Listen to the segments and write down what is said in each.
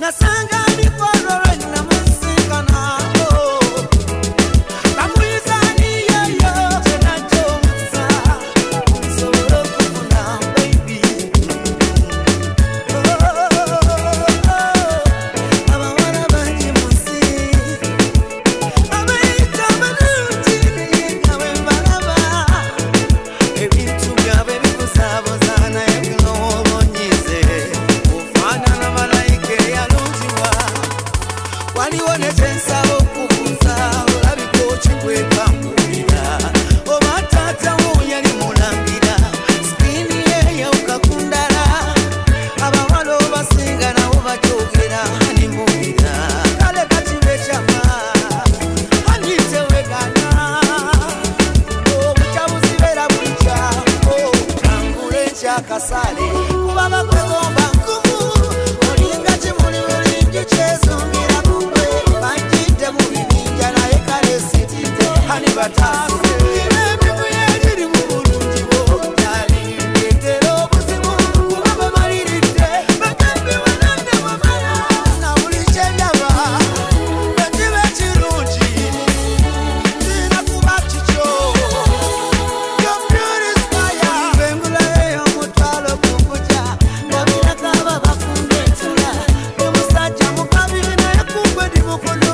nasanga mikwalolwe ya kasale. Kuba bakotomba nuevo color.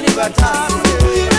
batani batano